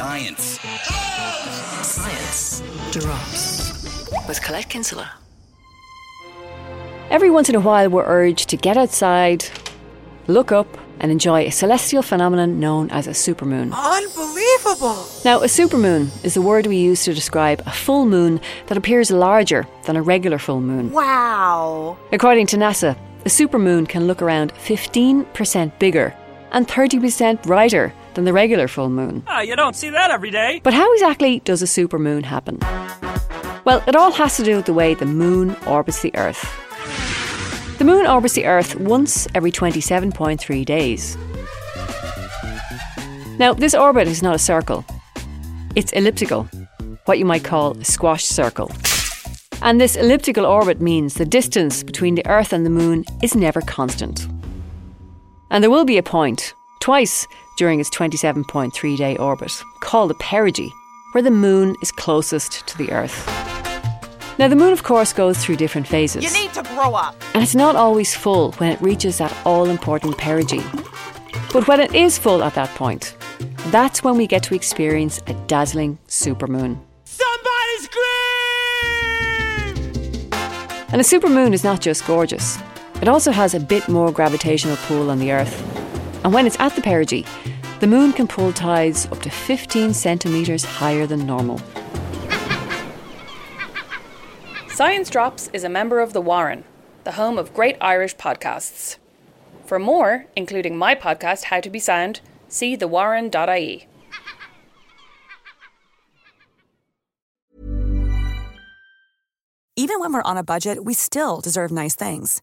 Science. Science drops with Colette Kinsella. Every once in a while, we're urged to get outside, look up, and enjoy a celestial phenomenon known as a supermoon. Unbelievable! Now, a supermoon is the word we use to describe a full moon that appears larger than a regular full moon. Wow! According to NASA, a supermoon can look around 15% bigger and 30% brighter than the regular full moon. Ah, you don't see that every day. But how exactly does a supermoon happen? Well, it all has to do with the way the moon orbits the Earth. The moon orbits the Earth once every 27.3 days. Now, this orbit is not a circle, it's elliptical, what you might call a squash circle. And this elliptical orbit means the distance between the Earth and the moon is never constant. And there will be a point, twice during its 27.3 day orbit, called the perigee, where the moon is closest to the Earth. Now, the moon, of course, goes through different phases. You need to grow up. And it's not always full when it reaches that all important perigee. But when it is full at that point, that's when we get to experience a dazzling supermoon. Somebody scream! And a supermoon is not just gorgeous, it also has a bit more gravitational pull on the Earth. And when it's at the perigee, the moon can pull tides up to 15 centimetres higher than normal. Science Drops is a member of The Warren, the home of great Irish podcasts. For more, including my podcast, How to Be Sound, see thewarren.ie. Even when we're on a budget, we still deserve nice things.